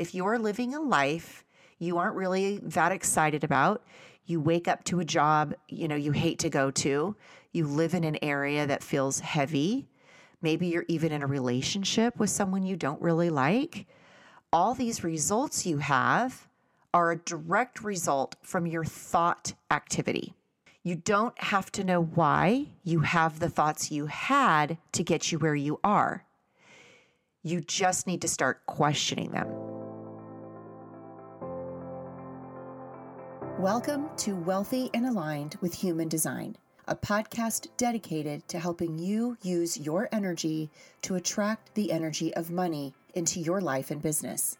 if you're living a life you aren't really that excited about, you wake up to a job, you know, you hate to go to, you live in an area that feels heavy, maybe you're even in a relationship with someone you don't really like, all these results you have are a direct result from your thought activity. You don't have to know why you have the thoughts you had to get you where you are. You just need to start questioning them. Welcome to Wealthy and Aligned with Human Design, a podcast dedicated to helping you use your energy to attract the energy of money into your life and business.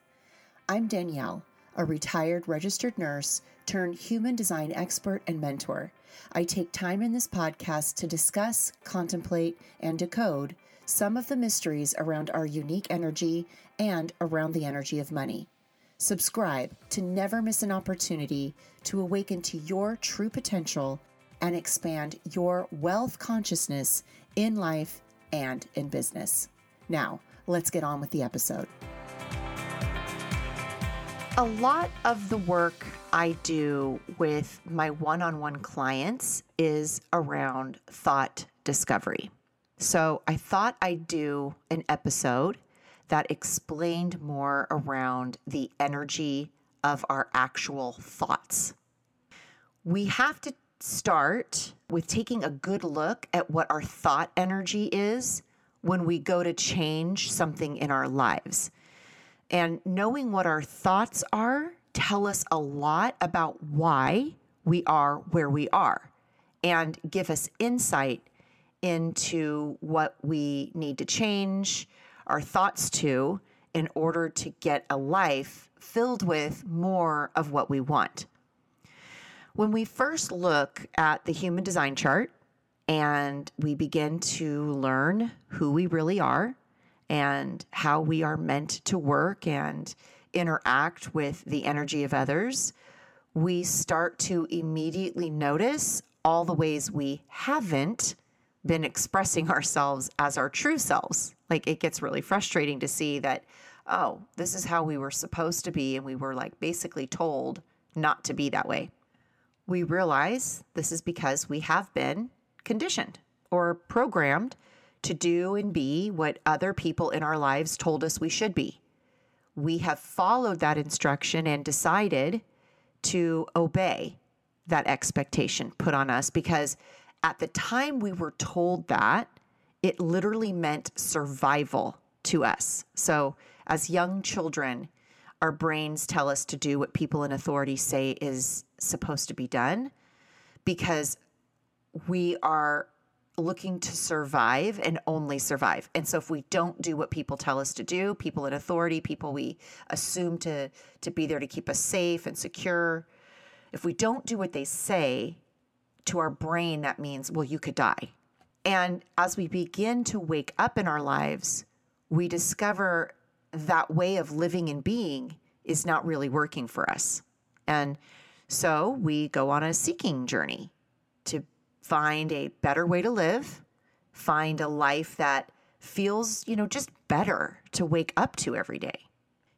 I'm Danielle, a retired registered nurse turned human design expert and mentor. I take time in this podcast to discuss, contemplate, and decode some of the mysteries around our unique energy and around the energy of money. Subscribe to never miss an opportunity to awaken to your true potential and expand your wealth consciousness in life and in business. Now, let's get on with the episode. A lot of the work I do with my one on one clients is around thought discovery. So I thought I'd do an episode that explained more around the energy of our actual thoughts. We have to start with taking a good look at what our thought energy is when we go to change something in our lives. And knowing what our thoughts are tell us a lot about why we are where we are and give us insight into what we need to change, our thoughts to in order to get a life filled with more of what we want. When we first look at the human design chart and we begin to learn who we really are and how we are meant to work and interact with the energy of others, we start to immediately notice all the ways we haven't been expressing ourselves as our true selves. Like it gets really frustrating to see that, oh, this is how we were supposed to be. And we were like basically told not to be that way. We realize this is because we have been conditioned or programmed to do and be what other people in our lives told us we should be. We have followed that instruction and decided to obey that expectation put on us because at the time we were told that, it literally meant survival to us. So, as young children, our brains tell us to do what people in authority say is supposed to be done because we are looking to survive and only survive. And so if we don't do what people tell us to do, people in authority, people we assume to to be there to keep us safe and secure, if we don't do what they say, to our brain, that means, well, you could die. And as we begin to wake up in our lives, we discover that way of living and being is not really working for us. And so we go on a seeking journey to find a better way to live, find a life that feels, you know, just better to wake up to every day.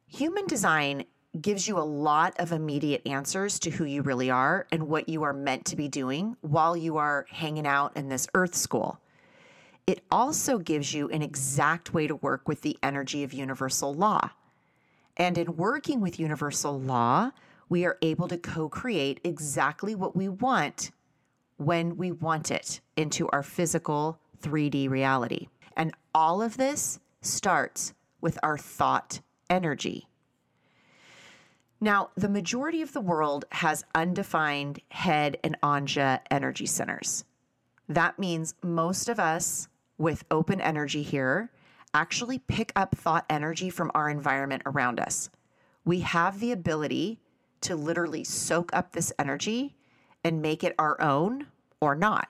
Human design gives you a lot of immediate answers to who you really are and what you are meant to be doing while you are hanging out in this earth school. It also gives you an exact way to work with the energy of universal law. And in working with universal law, we are able to co create exactly what we want when we want it into our physical 3D reality. And all of this starts with our thought energy. Now, the majority of the world has undefined head and Ajna energy centers. That means most of us with open energy here actually pick up thought energy from our environment around us. We have the ability to literally soak up this energy and make it our own or not.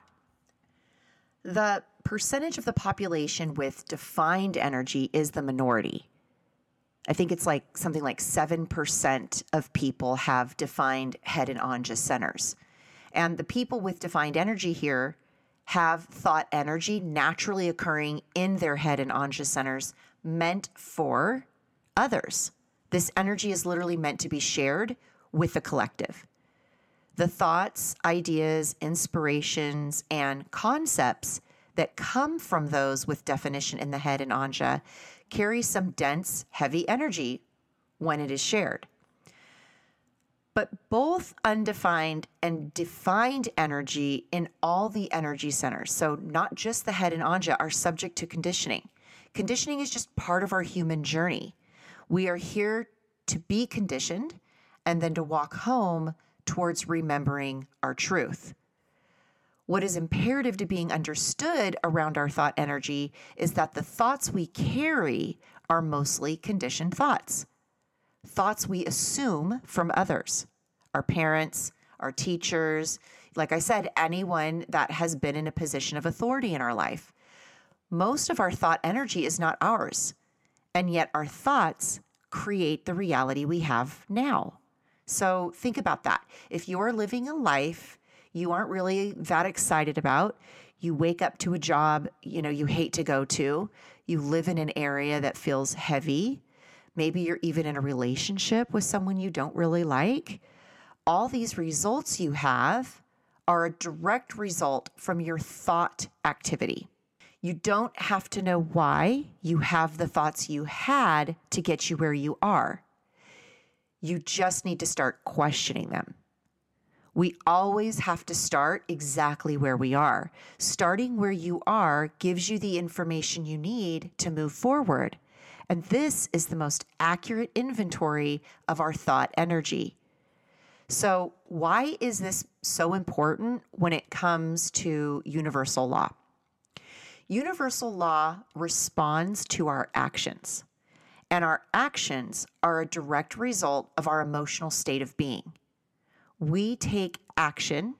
The percentage of the population with defined energy is the minority. I think it's like something like 7% of people have defined head and Ajna centers. And the people with defined energy here have thought energy naturally occurring in their head and Ajna centers meant for others. This energy is literally meant to be shared with the collective. The thoughts, ideas, inspirations, and concepts that come from those with definition in the head and anja carry some dense, heavy energy when it is shared. But both undefined and defined energy in all the energy centers, so not just the head and Ajna, are subject to conditioning. Conditioning is just part of our human journey. We are here to be conditioned and then to walk home towards remembering our truth. What is imperative to being understood around our thought energy is that the thoughts we carry are mostly conditioned thoughts. Thoughts we assume from others, our parents, our teachers, like I said, anyone that has been in a position of authority in our life. Most of our thought energy is not ours, and yet our thoughts create the reality we have now. So think about that. If you're living a life you aren't really that excited about, you wake up to a job, you know, you hate to go to, you live in an area that feels heavy, maybe you're even in a relationship with someone you don't really like, all these results you have are a direct result from your thought activity. You don't have to know why you have the thoughts you had to get you where you are. You just need to start questioning them. We always have to start exactly where we are. Starting where you are gives you the information you need to move forward. And this is the most accurate inventory of our thought energy. So, why is this so important when it comes to universal law? Universal law responds to our actions, and our actions are a direct result of our emotional state of being we take action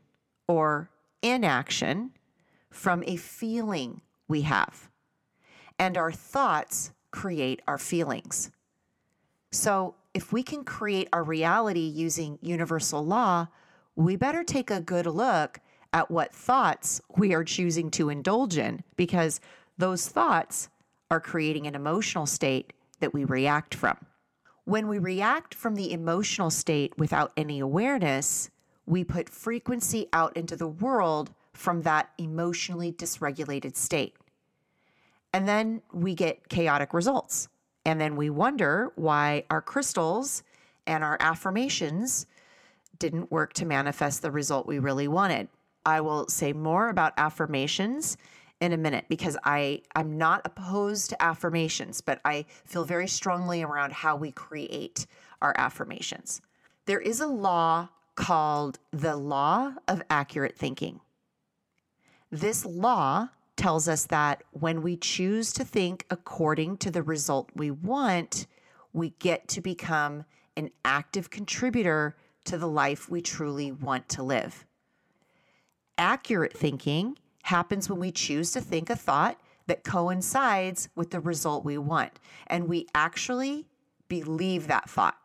or inaction from a feeling we have, and our thoughts create our feelings. So, if we can create our reality using universal law, we better take a good look at what thoughts we are choosing to indulge in because those thoughts are creating an emotional state that we react from. When we react from the emotional state without any awareness, we put frequency out into the world from that emotionally dysregulated state. And then we get chaotic results. And then we wonder why our crystals and our affirmations didn't work to manifest the result we really wanted. I will say more about affirmations in a minute because I I'm not opposed to affirmations, but I feel very strongly around how we create our affirmations. There is a law called the law of accurate thinking. This law tells us that when we choose to think according to the result we want, we get to become an active contributor to the life we truly want to live. Accurate thinking happens when we choose to think a thought that coincides with the result we want. And we actually believe that thought.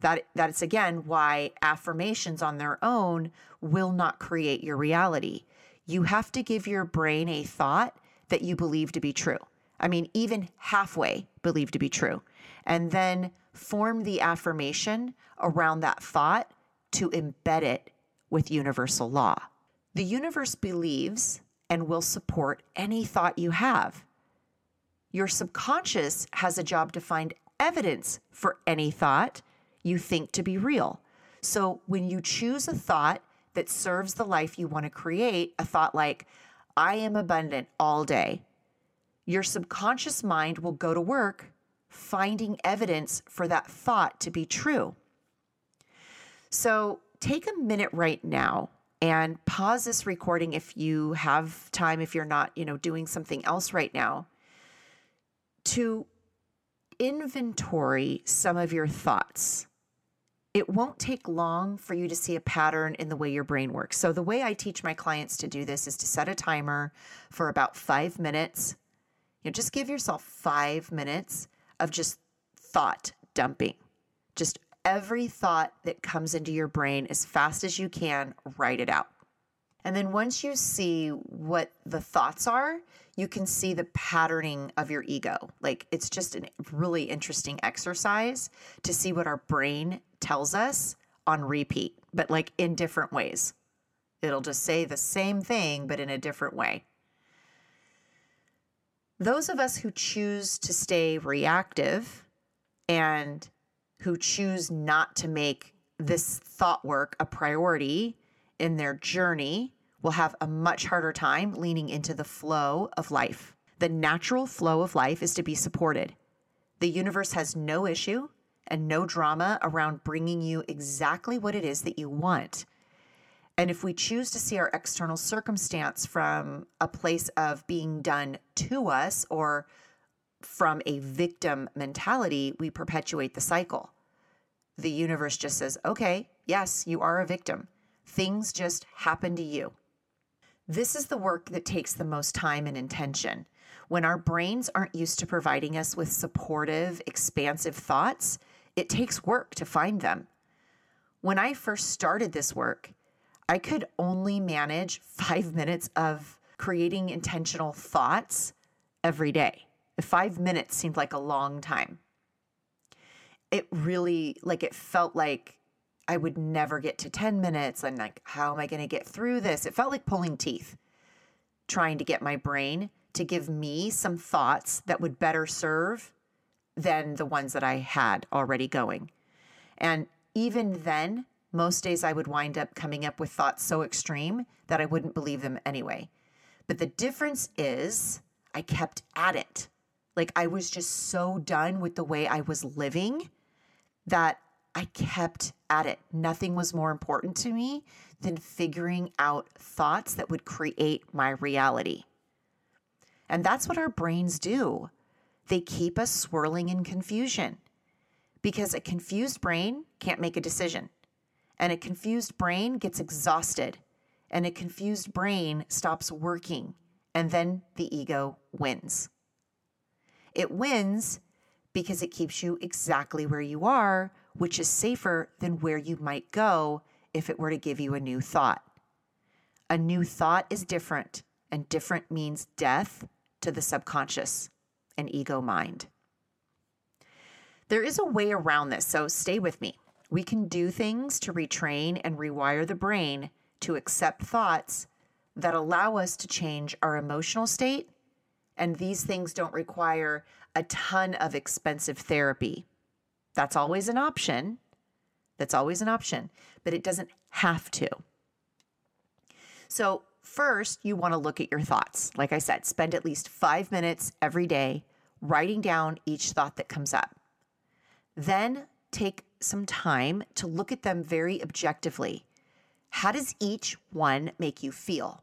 That, that's again why affirmations on their own will not create your reality. You have to give your brain a thought that you believe to be true. I mean, even halfway believe to be true. And then form the affirmation around that thought to embed it with universal law. The universe believes and will support any thought you have. Your subconscious has a job to find evidence for any thought you think to be real. So when you choose a thought that serves the life you want to create, a thought like, I am abundant all day, your subconscious mind will go to work finding evidence for that thought to be true. So take a minute right now and pause this recording if you have time if you're not you know doing something else right now to inventory some of your thoughts. It won't take long for you to see a pattern in the way your brain works. So the way i teach my clients to do this is to set a timer for about five minutes. You know just give yourself five minutes of just thought dumping. Just every thought that comes into your brain as fast as you can, write it out. And then once you see what the thoughts are, you can see the patterning of your ego. Like it's just a really interesting exercise to see what our brain tells us on repeat, but like in different ways. It'll just say the same thing, but in a different way. Those of us who choose to stay reactive and who choose not to make this thought work a priority in their journey will have a much harder time leaning into the flow of life. The natural flow of life is to be supported. The universe has no issue and no drama around bringing you exactly what it is that you want. And if we choose to see our external circumstance from a place of being done to us or from a victim mentality, we perpetuate the cycle. The universe just says, okay, yes, you are a victim. Things just happen to you. This is the work that takes the most time and intention. When our brains aren't used to providing us with supportive, expansive thoughts, it takes work to find them. When I first started this work, I could only manage five minutes of creating intentional thoughts every day. Five minutes seemed like a long time. It really, like, it felt like I would never get to 10 minutes. And, like, how am I going to get through this? It felt like pulling teeth, trying to get my brain to give me some thoughts that would better serve than the ones that I had already going. And even then, most days I would wind up coming up with thoughts so extreme that I wouldn't believe them anyway. But the difference is I kept at it. Like I was just so done with the way I was living that I kept at it. Nothing was more important to me than figuring out thoughts that would create my reality. And that's what our brains do. They keep us swirling in confusion because a confused brain can't make a decision. And a confused brain gets exhausted, and a confused brain stops working, and then the ego wins. It wins because it keeps you exactly where you are, which is safer than where you might go if it were to give you a new thought. A new thought is different, and different means death to the subconscious and ego mind. There is a way around this, so stay with me. We can do things to retrain and rewire the brain to accept thoughts that allow us to change our emotional state. And these things don't require a ton of expensive therapy. That's always an option. That's always an option, but it doesn't have to. So, first, you want to look at your thoughts. Like I said, spend at least five minutes every day writing down each thought that comes up. Then take some time to look at them very objectively. How does each one make you feel?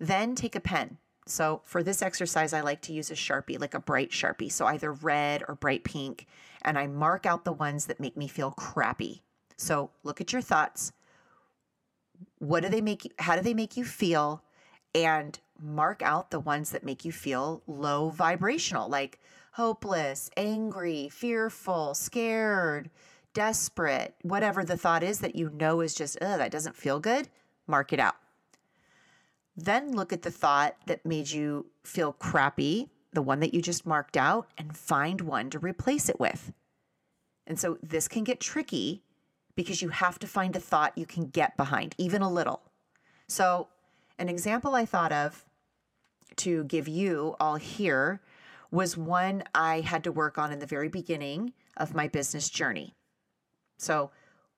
Then take a pen. So, for this exercise, I like to use a Sharpie, like a bright Sharpie, so either red or bright pink, and I mark out the ones that make me feel crappy. So, look at your thoughts. What do they make you, how do they make you feel? And mark out the ones that make you feel low vibrational, like hopeless, angry, fearful, scared, desperate, whatever the thought is that you know is just, that doesn't feel good, mark it out. Then look at the thought that made you feel crappy, the one that you just marked out, and find one to replace it with. And so this can get tricky because you have to find a thought you can get behind, even a little. So, an example I thought of to give you all here was one I had to work on in the very beginning of my business journey. So,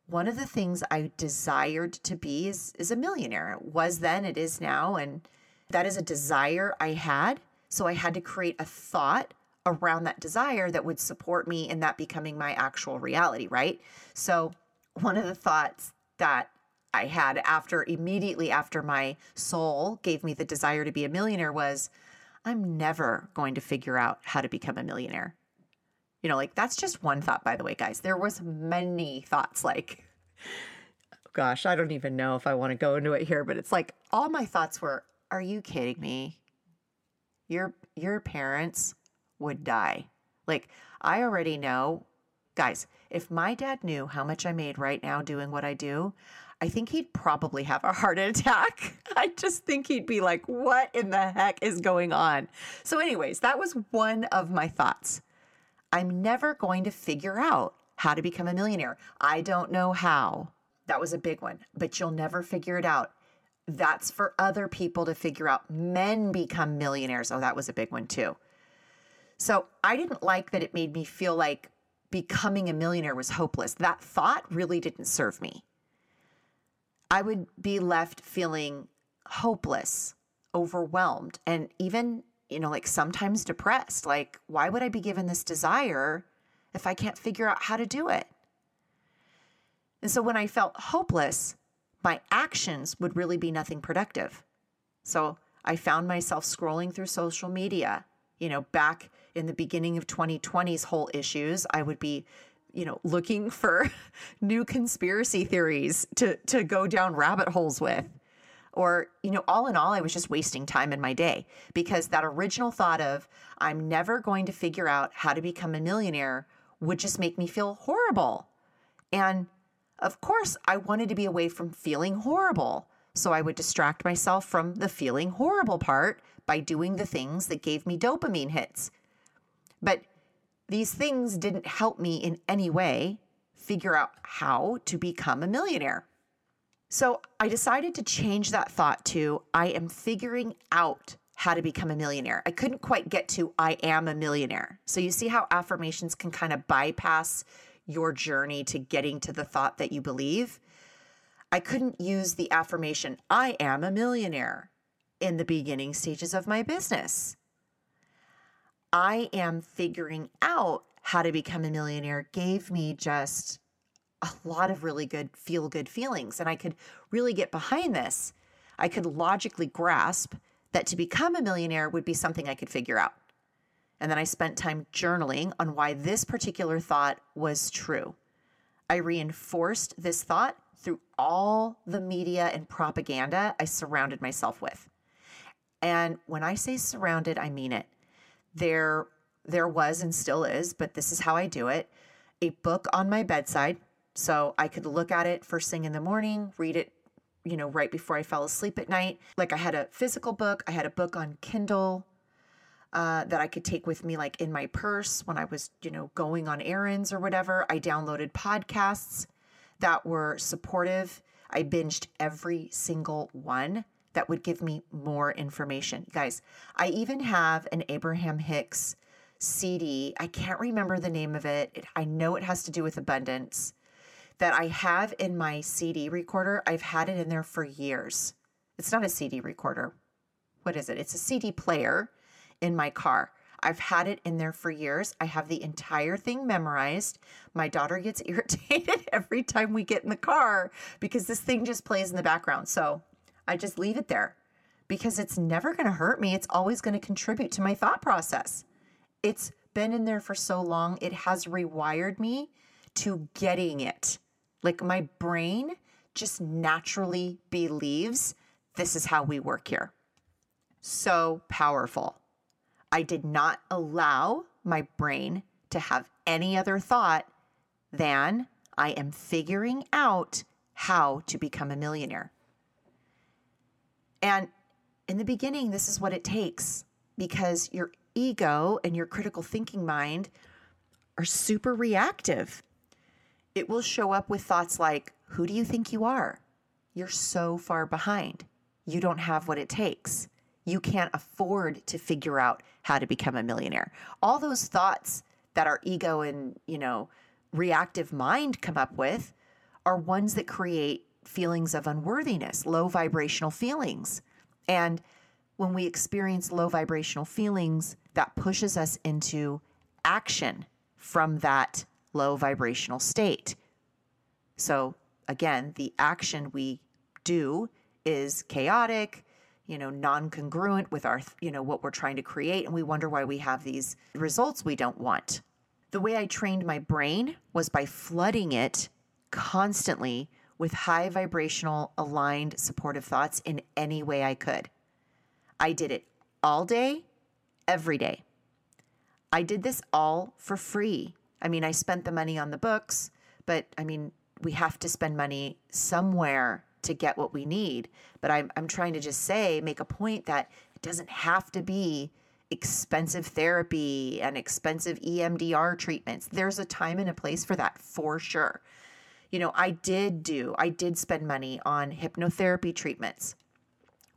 one of the things I desired to be is, is a millionaire. It was then, it is now. And that is a desire I had. So I had to create a thought around that desire that would support me in that becoming my actual reality, right? So one of the thoughts that I had after immediately after my soul gave me the desire to be a millionaire was I'm never going to figure out how to become a millionaire. You know, like that's just one thought, by the way, guys. There was many thoughts like, gosh, I don't even know if I want to go into it here, but it's like all my thoughts were, are you kidding me? Your your parents would die. Like I already know, guys, if my dad knew how much I made right now doing what I do, I think he'd probably have a heart attack. I just think he'd be like, what in the heck is going on? So, anyways, that was one of my thoughts. I'm never going to figure out how to become a millionaire. I don't know how. That was a big one, but you'll never figure it out. That's for other people to figure out. Men become millionaires. Oh, that was a big one too. So I didn't like that it made me feel like becoming a millionaire was hopeless. That thought really didn't serve me. I would be left feeling hopeless, overwhelmed, and even, you know, like sometimes depressed. Like, why would I be given this desire if I can't figure out how to do it? And so when I felt hopeless, my actions would really be nothing productive. So I found myself scrolling through social media. You know, back in the beginning of 2020's whole issues, I would be, you know, looking for new conspiracy theories to to go down rabbit holes with. Or, you know, all in all, I was just wasting time in my day because that original thought of I'm never going to figure out how to become a millionaire would just make me feel horrible. And of course, I wanted to be away from feeling horrible. So I would distract myself from the feeling horrible part by doing the things that gave me dopamine hits. But these things didn't help me in any way figure out how to become a millionaire. So I decided to change that thought to I am figuring out how to become a millionaire. I couldn't quite get to I am a millionaire. So you see how affirmations can kind of bypass your journey to getting to the thought that you believe. I couldn't use the affirmation, I am a millionaire, in the beginning stages of my business. I am figuring out how to become a millionaire gave me just a lot of really good feel good feelings. And I could really get behind this. I could logically grasp that to become a millionaire would be something I could figure out. And then I spent time journaling on why this particular thought was true. I reinforced this thought through all the media and propaganda I surrounded myself with. And when I say surrounded, I mean it. There there was and still is, but this is how I do it. A book on my bedside so I could look at it first thing in the morning, read it, you know, right before I fell asleep at night. Like I had a physical book, I had a book on Kindle, uh, that I could take with me, like in my purse when I was, you know, going on errands or whatever. I downloaded podcasts that were supportive. I binged every single one that would give me more information. Guys, I even have an Abraham Hicks CD. I can't remember the name of it. it. I know it has to do with abundance that I have in my CD recorder. I've had it in there for years. It's not a CD recorder. What is it? It's a CD player in my car. I've had it in there for years. I have the entire thing memorized. My daughter gets irritated every time we get in the car because this thing just plays in the background. So I just leave it there because it's never going to hurt me. It's always going to contribute to my thought process. It's been in there for so long, it has rewired me to getting it. Like my brain just naturally believes this is how we work here. So powerful. I did not allow my brain to have any other thought than I am figuring out how to become a millionaire. And in the beginning, this is what it takes because your ego and your critical thinking mind are super reactive. It will show up with thoughts like, Who do you think you are? You're so far behind. You don't have what it takes you can't afford to figure out how to become a millionaire. All those thoughts that our ego and, you know, reactive mind come up with are ones that create feelings of unworthiness, low vibrational feelings. And when we experience low vibrational feelings, that pushes us into action from that low vibrational state. So, again, the action we do is chaotic, you know, non-congruent with our, you know, what we're trying to create and we wonder why we have these results we don't want. The way I trained my brain was by flooding it constantly with high vibrational aligned supportive thoughts in any way I could. I did it all day, every day. I did this all for free I mean, I spent the money on the books, but I mean, we have to spend money somewhere to get what we need. But I'm, I'm trying to just say, make a point that it doesn't have to be expensive therapy and expensive EMDR treatments. There's a time and a place for that for sure. You know, I did do, I did spend money on hypnotherapy treatments,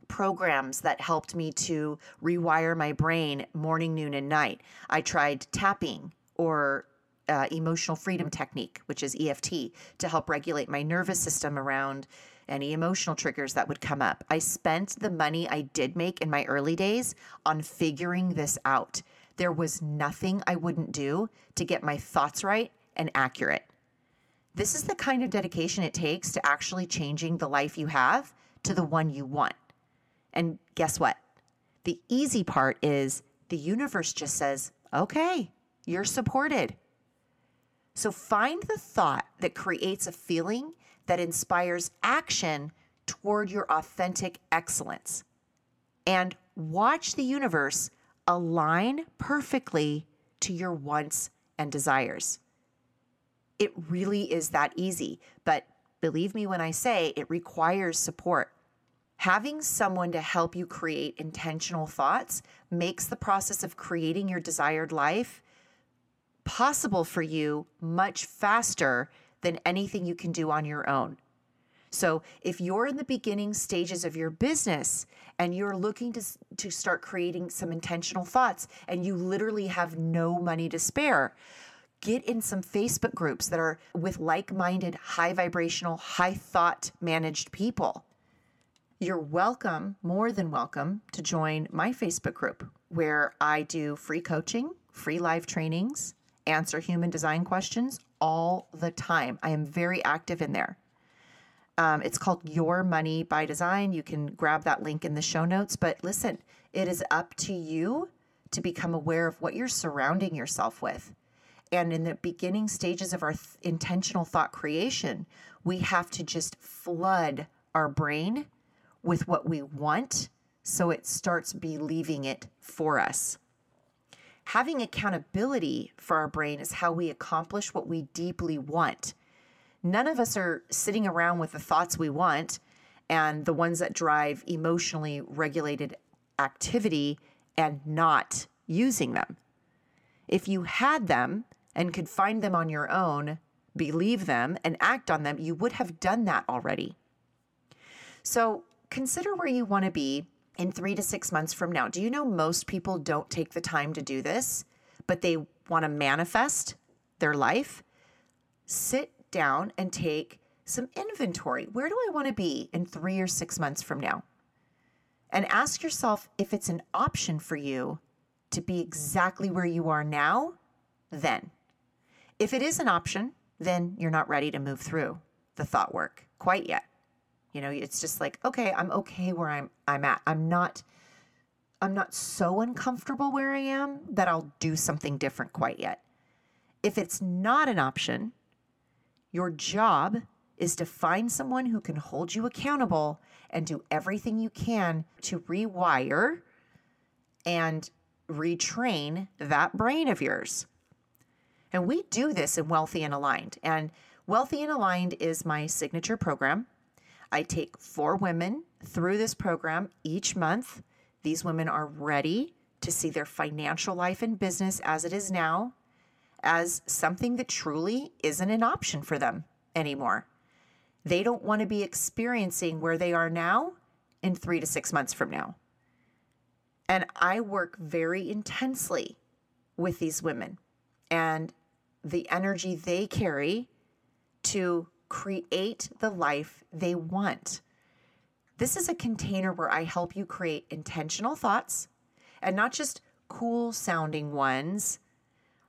programs that helped me to rewire my brain morning, noon, and night. I tried tapping or uh, emotional freedom technique, which is EFT, to help regulate my nervous system around any emotional triggers that would come up. I spent the money I did make in my early days on figuring this out. There was nothing I wouldn't do to get my thoughts right and accurate. This is the kind of dedication it takes to actually changing the life you have to the one you want. And guess what? The easy part is the universe just says, okay, you're supported. So find the thought that creates a feeling that inspires action toward your authentic excellence. And watch the universe align perfectly to your wants and desires. It really is that easy, but believe me when I say it requires support. Having someone to help you create intentional thoughts makes the process of creating your desired life possible for you much faster than anything you can do on your own. So, if you're in the beginning stages of your business and you're looking to, to start creating some intentional thoughts and you literally have no money to spare, get in some Facebook groups that are with like minded, high vibrational, high thought managed people. You're welcome, more than welcome, to join my Facebook group where I do free coaching, free live trainings, answer human design questions all the time. I am very active in there. Um, it's called Your Money by Design. You can grab that link in the show notes. But listen, it is up to you to become aware of what you're surrounding yourself with. And in the beginning stages of our th- intentional thought creation, we have to just flood our brain with what we want so it starts believing it for us. Having accountability for our brain is how we accomplish what we deeply want. None of us are sitting around with the thoughts we want and the ones that drive emotionally regulated activity and not using them. If you had them and could find them on your own, believe them, and act on them, you would have done that already. So consider where you want to be in three to six months from now. Do you know most people don't take the time to do this, but they want to manifest their life? Sit down and take some inventory. Where do I want to be in three or six months from now? And ask yourself if it's an option for you to be exactly where you are now, then. If it is an option, then you're not ready to move through the thought work quite yet. You know, it's just like, okay, I'm okay where I'm I'm at. I'm not I'm not so uncomfortable where I am that I'll do something different quite yet. If it's not an option, your job is to find someone who can hold you accountable and do everything you can to rewire and retrain that brain of yours. And we do this in Wealthy and Aligned. And Wealthy and Aligned is my signature program. I take four women through this program each month. These women are ready to see their financial life and business as it is now as something that truly isn't an option for them anymore. They don't want to be experiencing where they are now in three to six months from now. And I work very intensely with these women and the energy they carry to create the life they want. This is a container where I help you create intentional thoughts and not just cool sounding ones,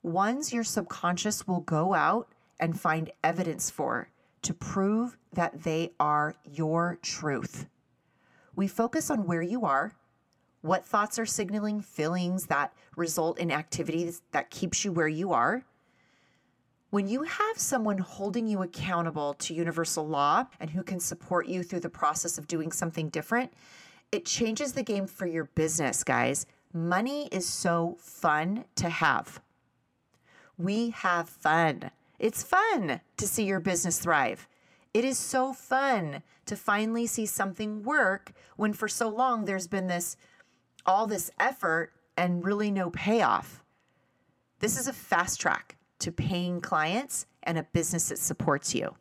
ones your subconscious will go out and find evidence for to prove that they are your truth. We focus on where you are, what thoughts are signaling feelings that result in activities that keeps you where you are, when you have someone holding you accountable to universal law and who can support you through the process of doing something different, it changes the game for your business, guys. Money is so fun to have. We have fun. It's fun to see your business thrive. It is so fun to finally see something work when for so long there's been this all this effort and really no payoff. This is a fast track to paying clients and a business that supports you.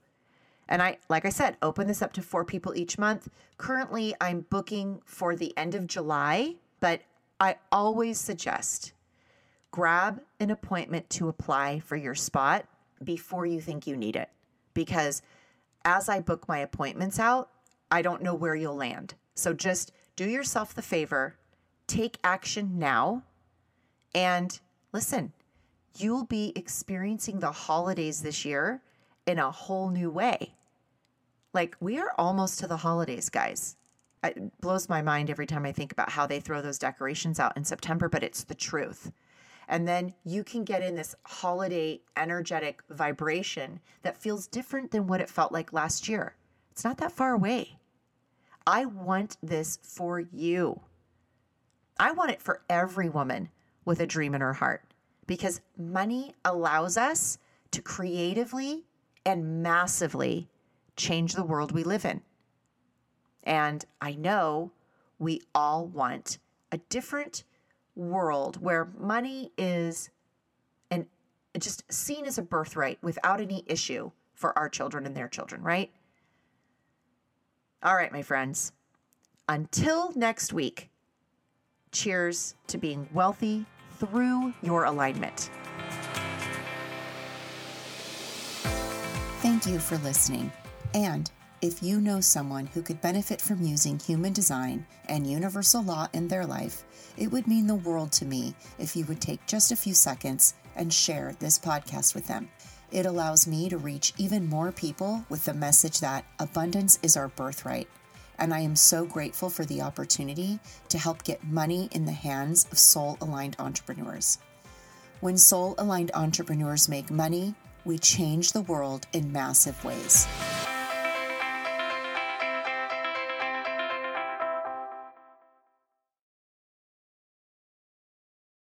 And I, like I said, open this up to four people each month. Currently, I'm booking for the end of July, but I always suggest grab an appointment to apply for your spot before you think you need it. Because as I book my appointments out, I don't know where you'll land. So just do yourself the favor, take action now, and listen, you'll be experiencing the holidays this year in a whole new way. Like, we are almost to the holidays, guys. It blows my mind every time I think about how they throw those decorations out in September, but it's the truth. And then you can get in this holiday energetic vibration that feels different than what it felt like last year. It's not that far away. I want this for you. I want it for every woman with a dream in her heart because money allows us to creatively and massively change the world we live in. And I know we all want a different world where money is and just seen as a birthright without any issue for our children and their children, right? All right, my friends. Until next week, cheers to being wealthy through your alignment. Thank you for listening. And if you know someone who could benefit from using human design and universal law in their life, it would mean the world to me if you would take just a few seconds and share this podcast with them. It allows me to reach even more people with the message that abundance is our birthright. And I am so grateful for the opportunity to help get money in the hands of soul aligned entrepreneurs. When soul aligned entrepreneurs make money, we change the world in massive ways.